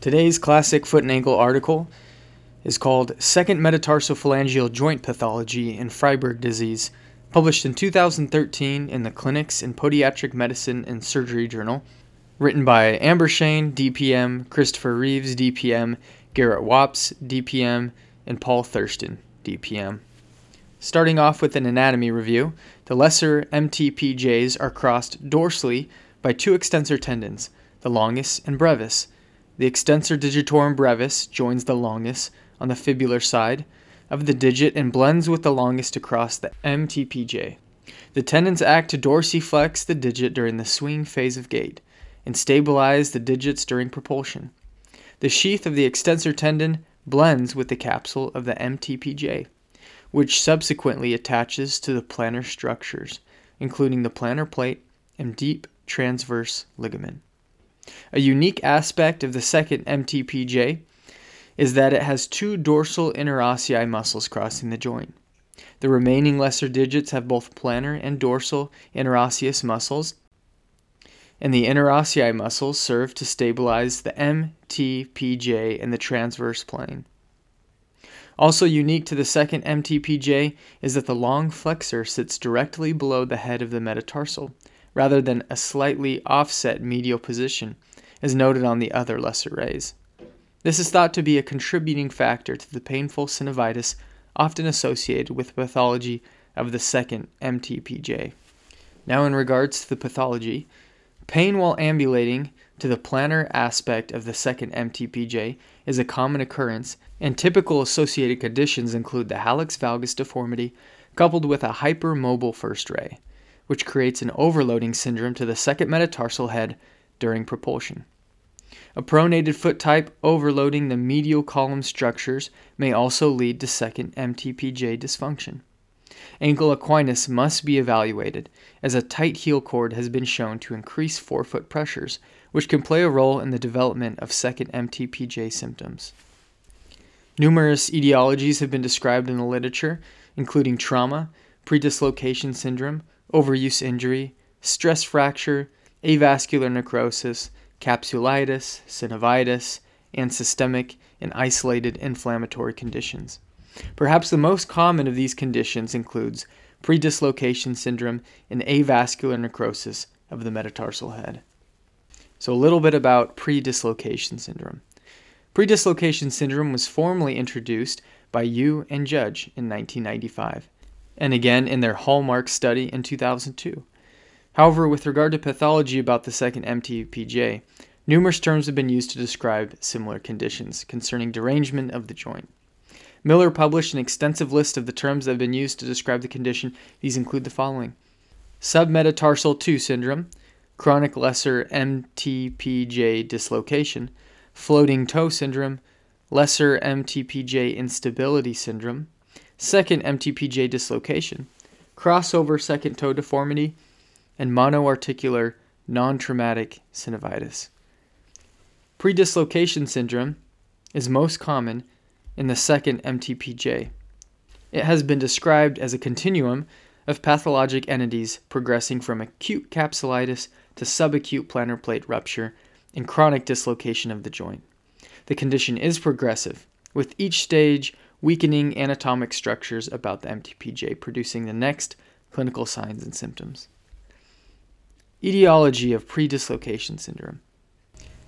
Today's classic foot and ankle article is called Second Metatarsophalangeal Joint Pathology in Freiberg Disease, published in 2013 in the Clinics in Podiatric Medicine and Surgery Journal, written by Amber Shane, DPM, Christopher Reeves, DPM, Garrett Wobst, DPM, and Paul Thurston, DPM. Starting off with an anatomy review, the lesser MTPJs are crossed dorsally by two extensor tendons, the longus and brevis. The extensor digitorum brevis joins the longus on the fibular side of the digit and blends with the longus to cross the MTPJ. The tendons act to dorsiflex the digit during the swing phase of gait and stabilize the digits during propulsion. The sheath of the extensor tendon blends with the capsule of the MTPJ, which subsequently attaches to the plantar structures, including the plantar plate and deep transverse ligament. A unique aspect of the second MTPJ is that it has two dorsal interossei muscles crossing the joint. The remaining lesser digits have both plantar and dorsal interosseous muscles, and the interossei muscles serve to stabilize the MTPJ in the transverse plane. Also unique to the second MTPJ is that the long flexor sits directly below the head of the metatarsal, rather than a slightly offset medial position, as noted on the other lesser rays. This is thought to be a contributing factor to the painful synovitis often associated with pathology of the second MTPJ. Now, in regards to the pathology, pain while ambulating to the plantar aspect of the second MTPJ is a common occurrence, and typical associated conditions include the hallux valgus deformity coupled with a hypermobile first ray which creates an overloading syndrome to the second metatarsal head during propulsion. A pronated foot type overloading the medial column structures may also lead to second MTPJ dysfunction. Ankle equinus must be evaluated, as a tight heel cord has been shown to increase forefoot pressures, which can play a role in the development of second MTPJ symptoms. Numerous etiologies have been described in the literature, including trauma, predislocation syndrome, overuse injury, stress fracture, avascular necrosis, capsulitis, synovitis, and systemic and isolated inflammatory conditions. Perhaps the most common of these conditions includes predislocation syndrome and avascular necrosis of the metatarsal head. So, a little bit about predislocation syndrome. Predislocation syndrome was formally introduced by Yu and Judge in 1995 and again in their hallmark study in 2002. However, with regard to pathology about the second MTPJ, numerous terms have been used to describe similar conditions concerning derangement of the joint. Miller published an extensive list of the terms that have been used to describe the condition. These include the following submetatarsal 2 syndrome, chronic lesser MTPJ dislocation, floating toe syndrome, lesser MTPJ instability syndrome, second MTPJ dislocation, crossover second toe deformity, and monoarticular non traumatic synovitis. Predislocation syndrome is most common in the second MTPJ. It has been described as a continuum of pathologic entities progressing from acute capsulitis to subacute plantar plate rupture and chronic dislocation of the joint. The condition is progressive, with each stage weakening anatomic structures about the MTPJ, producing the next clinical signs and symptoms. Etiology of predislocation syndrome.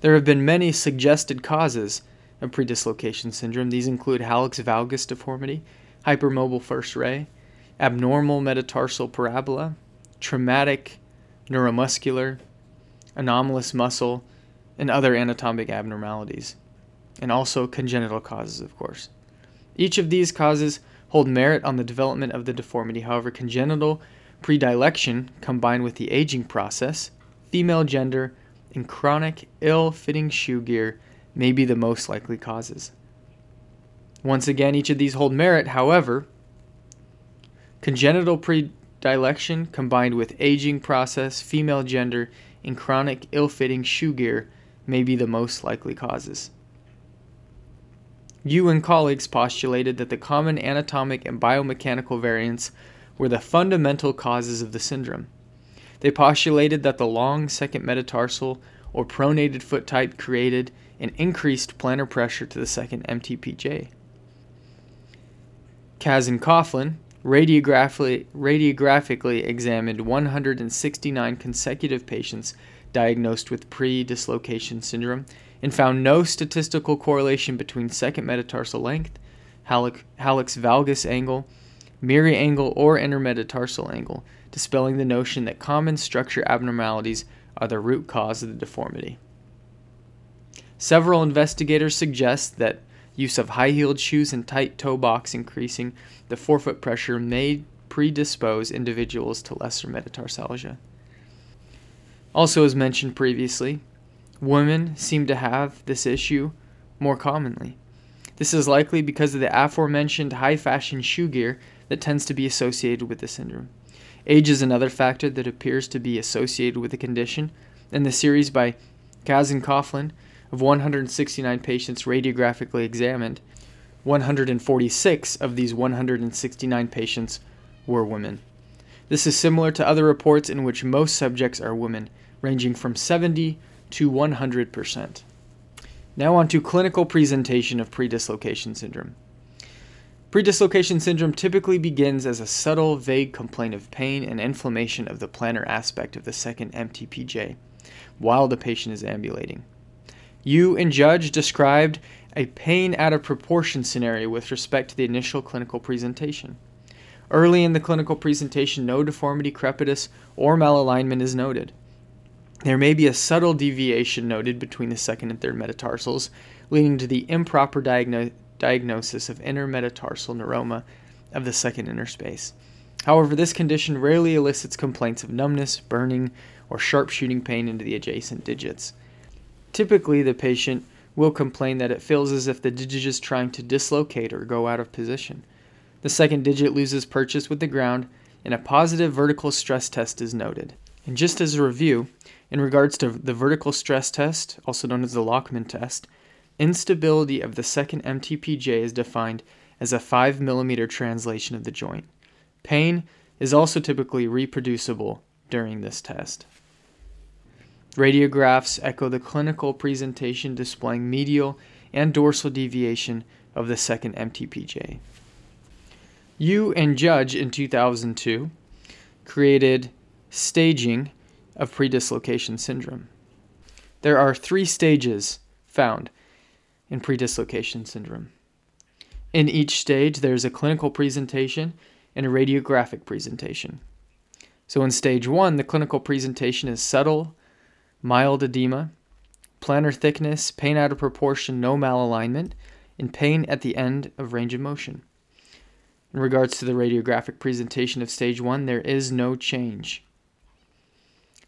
There have been many suggested causes of predislocation syndrome. These include hallux valgus deformity, hypermobile first ray, abnormal metatarsal parabola, traumatic neuromuscular, anomalous muscle, and other anatomic abnormalities, and also congenital causes, of course. Each of these causes hold merit on the development of the deformity. However, congenital predilection combined with the aging process, female gender, and chronic ill fitting shoe gear may be the most likely causes. Once again, each of these hold merit, however, congenital predilection combined with aging process, female gender, and chronic ill fitting shoe gear may be the most likely causes. Yu and colleagues postulated that the common anatomic and biomechanical variants were the fundamental causes of the syndrome. They postulated that the long second metatarsal or pronated foot type created an increased plantar pressure to the second MTPJ. Kaz and Coughlin radiographically, radiographically examined 169 consecutive patients diagnosed with pre-dislocation syndrome and found no statistical correlation between second metatarsal length, hallux, valgus angle, Meary angle, or intermetatarsal angle, dispelling the notion that common structure abnormalities are the root cause of the deformity. Several investigators suggest that use of high heeled shoes and tight toe box increasing the forefoot pressure may predispose individuals to lesser metatarsalgia. Also, as mentioned previously, women seem to have this issue more commonly. This is likely because of the aforementioned high fashion shoe gear that tends to be associated with the syndrome. Age is another factor that appears to be associated with the condition. In the series by Kaz and Coughlin of 169 patients radiographically examined, 146 of these 169 patients were women. This is similar to other reports in which most subjects are women, ranging from 70 to 100%. Now, on to clinical presentation of predislocation syndrome. Predislocation syndrome typically begins as a subtle, vague complaint of pain and inflammation of the plantar aspect of the second MTPJ while the patient is ambulating. Yu and Judge described a pain out of proportion scenario with respect to the initial clinical presentation. Early in the clinical presentation, no deformity, crepitus, or malalignment is noted. There may be a subtle deviation noted between the second and third metatarsals, leading to the improper diagno- diagnosis of intermetatarsal neuroma of the second interspace. However, this condition rarely elicits complaints of numbness, burning, or sharp shooting pain into the adjacent digits. Typically, the patient will complain that it feels as if the digit is trying to dislocate or go out of position. The second digit loses purchase with the ground, and a positive vertical stress test is noted. And just as a review, in regards to the vertical stress test, also known as the Lachman test, instability of the second MTPJ is defined as a 5 millimeter translation of the joint. Pain is also typically reproducible during this test. Radiographs echo the clinical presentation displaying medial and dorsal deviation of the second MTPJ. Yu and Judge in 2002 created staging of predislocation syndrome. There are three stages found in predislocation syndrome. In each stage, there's a clinical presentation and a radiographic presentation. So in stage one, the clinical presentation is subtle, mild edema, plantar thickness, pain out of proportion, no malalignment, and pain at the end of range of motion. In regards to the radiographic presentation of stage one, there is no change.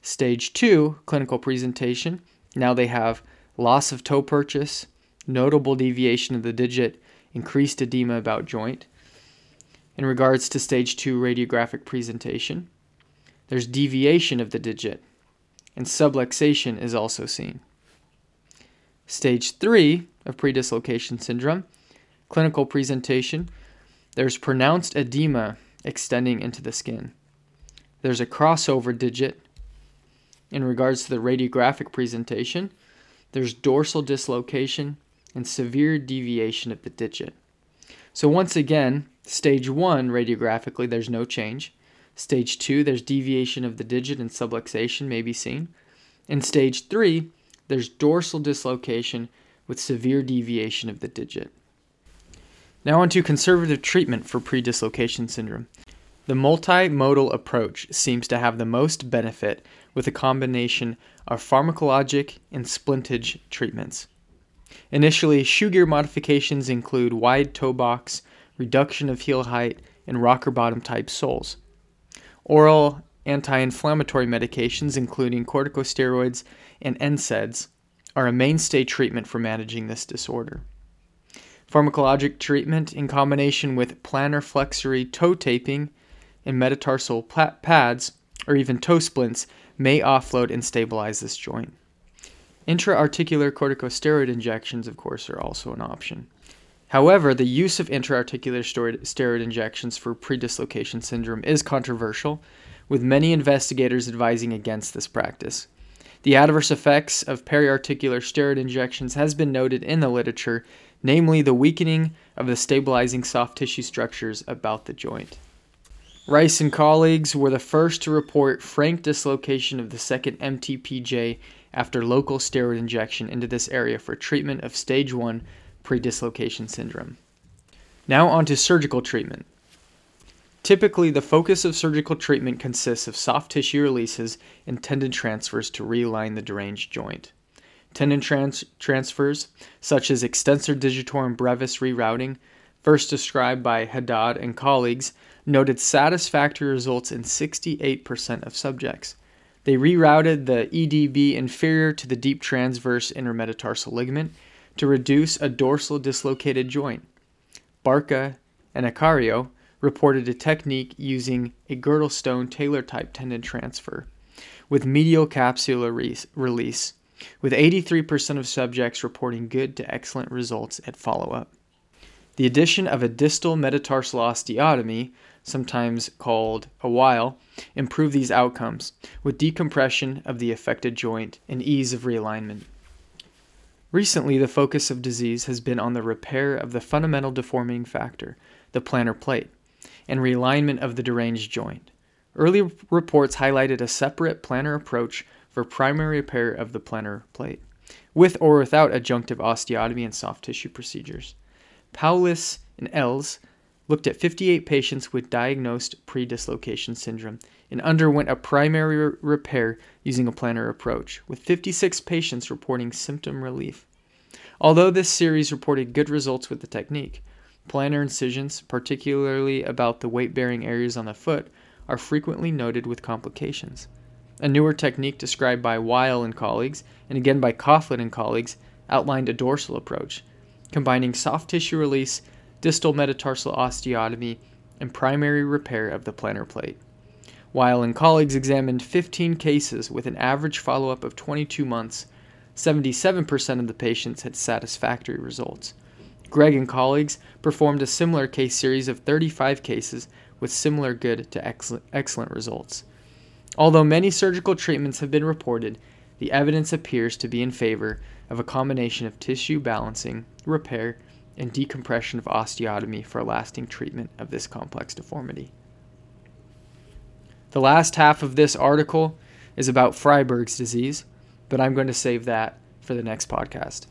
Stage two, clinical presentation. Now they have loss of toe purchase, notable deviation of the digit, increased edema about joint. In regards to stage two radiographic presentation, there's deviation of the digit, and subluxation is also seen. Stage three of predislocation syndrome, clinical presentation, there's pronounced edema extending into the skin. There's a crossover digit in regards to the radiographic presentation, there's dorsal dislocation and severe deviation of the digit. So, once again, stage one radiographically, there's no change. Stage two, there's deviation of the digit and subluxation may be seen. In stage three, there's dorsal dislocation with severe deviation of the digit. Now, on to conservative treatment for predislocation syndrome. The multimodal approach seems to have the most benefit with a combination of pharmacologic and splintage treatments. Initially, shoe gear modifications include wide toe box, reduction of heel height, and rocker bottom type soles. Oral anti inflammatory medications, including corticosteroids and NSAIDs, are a mainstay treatment for managing this disorder. Pharmacologic treatment in combination with plantar flexory toe taping and metatarsal pads, or even toe splints, may offload and stabilize this joint. Intra-articular corticosteroid injections, of course, are also an option. However, the use of intra-articular steroid injections for predislocation syndrome is controversial, with many investigators advising against this practice. The adverse effects of periarticular steroid injections has been noted in the literature, namely the weakening of the stabilizing soft tissue structures about the joint. Reis and colleagues were the first to report frank dislocation of the second MTPJ after local steroid injection into this area for treatment of stage 1 predislocation syndrome. Now, on to surgical treatment. Typically, the focus of surgical treatment consists of soft tissue releases and tendon transfers to realign the deranged joint. Tendon trans- transfers, such as extensor digitorum brevis rerouting, first described by Haddad and colleagues, noted satisfactory results in 68% of subjects. They rerouted the EDB inferior to the deep transverse intermetatarsal ligament to reduce a dorsal dislocated joint. Barca and Acciaro reported a technique using a Girdlestone Taylor type tendon transfer with medial capsular re- release, with 83% of subjects reporting good to excellent results at follow up. The addition of a distal metatarsal osteotomy, sometimes called a Weil, improved these outcomes with decompression of the affected joint and ease of realignment. Recently, the focus of disease has been on the repair of the fundamental deforming factor, the plantar plate, and realignment of the deranged joint. Early reports highlighted a separate plantar approach for primary repair of the plantar plate, with or without adjunctive osteotomy and soft tissue procedures. Powless and Elze looked at 58 patients with diagnosed predislocation syndrome and underwent a primary re- repair using a plantar approach, with 56 patients reporting symptom relief. Although this series reported good results with the technique, plantar incisions, particularly about the weight bearing areas on the foot, are frequently noted with complications. A newer technique described by Weil and colleagues, and again by Coughlin and colleagues, outlined a dorsal approach, combining soft tissue release distal metatarsal osteotomy, and primary repair of the plantar plate. Weil and colleagues examined 15 cases with an average follow up of 22 months. 77% of the patients had satisfactory results. Gregg and colleagues performed a similar case series of 35 cases with similar good to excellent, excellent results. Although many surgical treatments have been reported, the evidence appears to be in favor of a combination of tissue balancing, repair, and decompression of osteotomy for lasting treatment of this complex deformity. The last half of this article is about Freiberg's disease, but I'm going to save that for the next podcast.